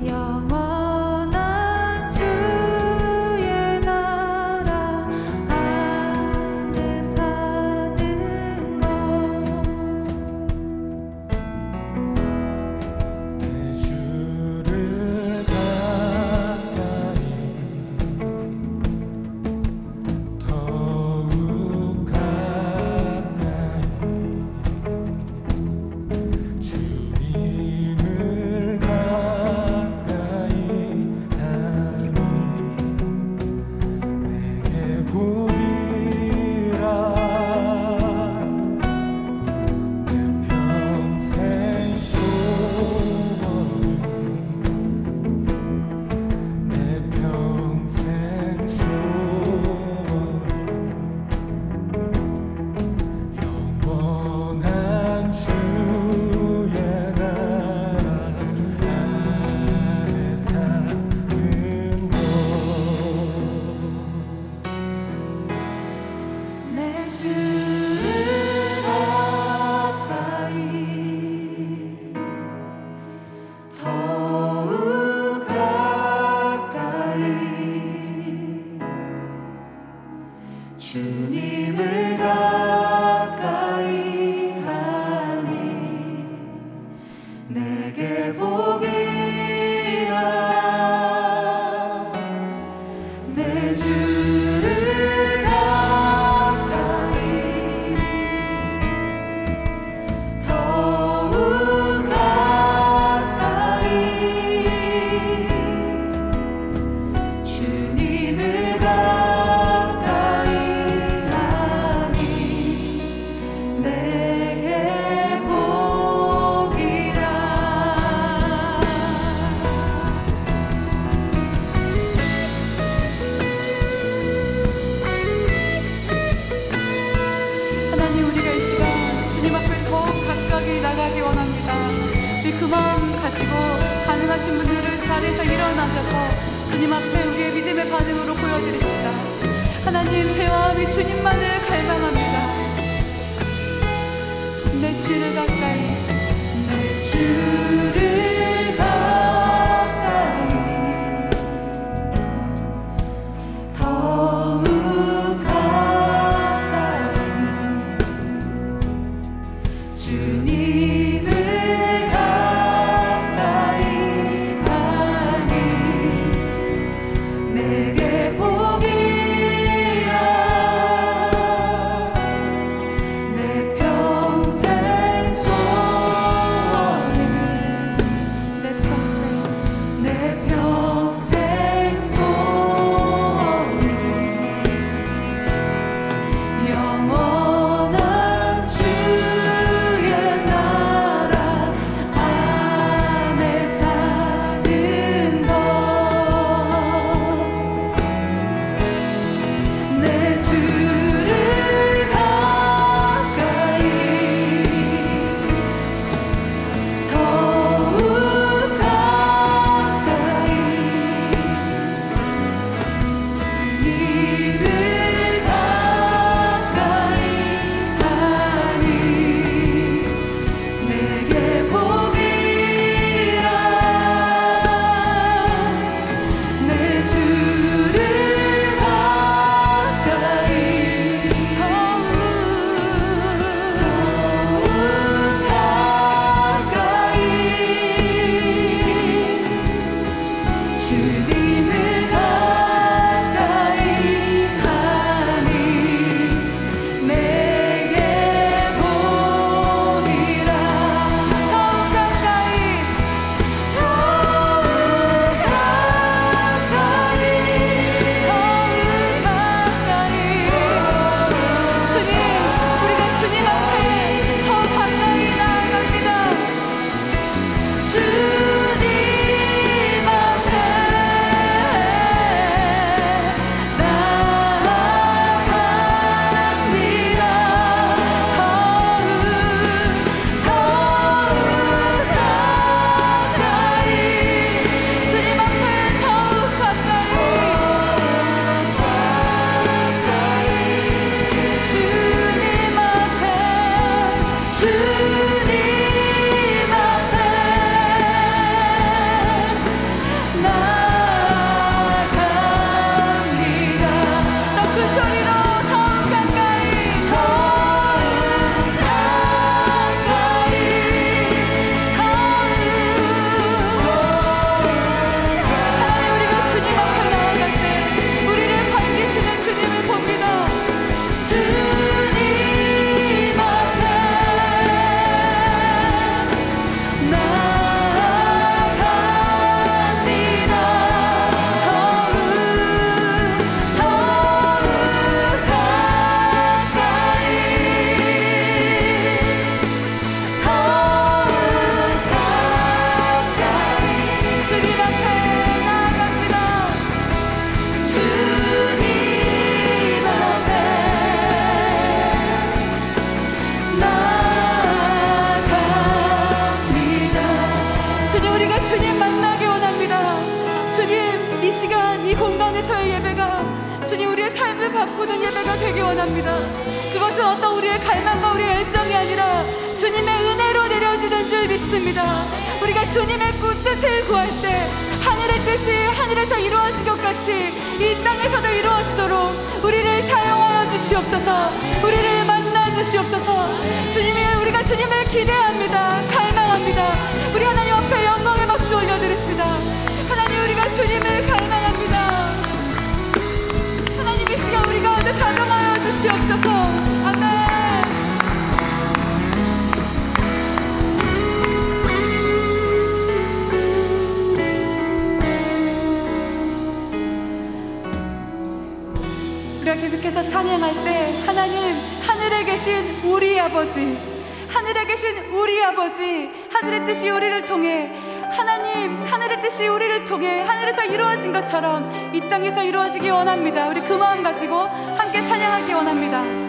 让 주님 앞에 우리의 믿음의 반응으로 보여드립니다. 하나님, 제 마음이 주님만을 갈망합니다. 내 주를 가까이, 내 주를 바꾸는 예배가 되기 원합니다. 그것은 어떤 우리의 갈망과 우리의 열정이 아니라 주님의 은혜로 내려지는 줄 믿습니다. 우리가 주님의 뜻을 구할 때 하늘의 뜻이 하늘에서 이루어진 것 같이 이 땅에서도 이루어지도록 우리를 사용하여 주시옵소서. 우리를 만나 주시옵소서. 주님이 우리가 주님을 기대합니다. 갈망합니다. 우리 하나님 앞에 영광의 박수 올려드립시다. 하나님 우리가 주님을 시간 우리 가운데 다담하여 주시옵소서. 아멘. 우리가 계속해서 찬양할 때 하나님 하늘에 계신 우리 아버지 하늘에 계신 우리 아버지 하늘의 뜻이 우리를 통해 저게 하늘에서 이루어진 것처럼 이 땅에서 이루어지기 원합니다. 우리 그 마음 가지고 함께 찬양하기 원합니다.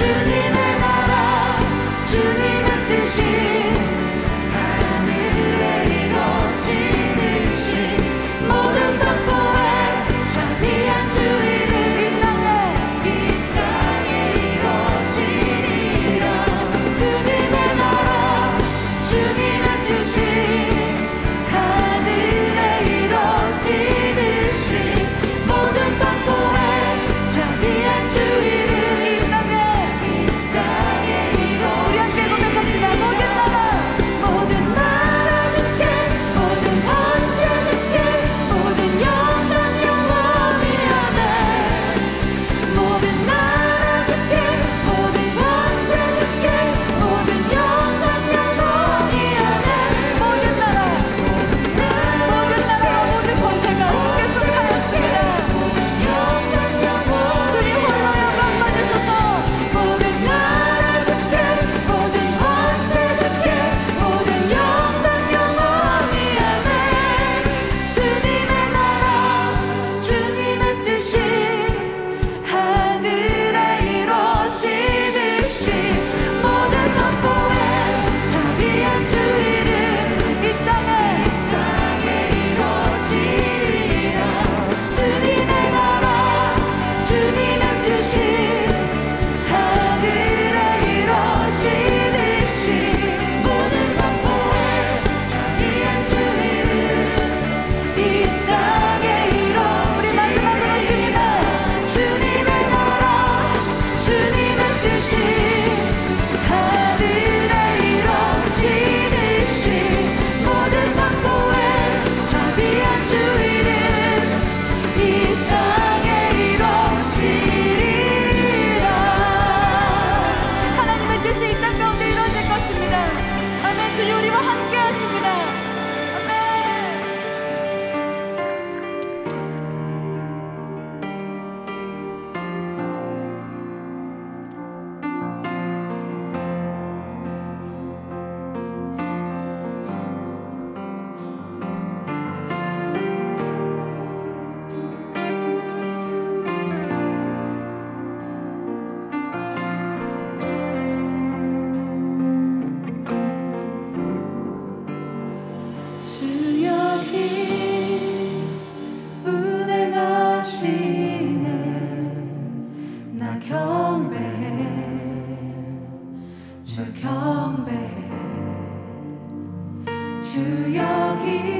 to 주 경배. 주 여기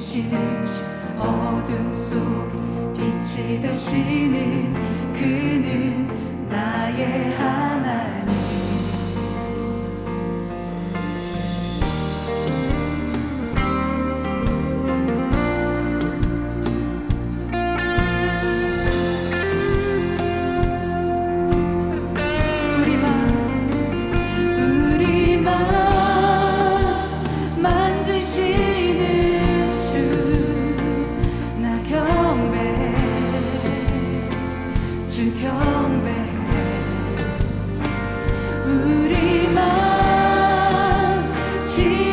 되시는 어둠 속 빛이 되시니 그는 나의 하나님. 경배해 우리만 지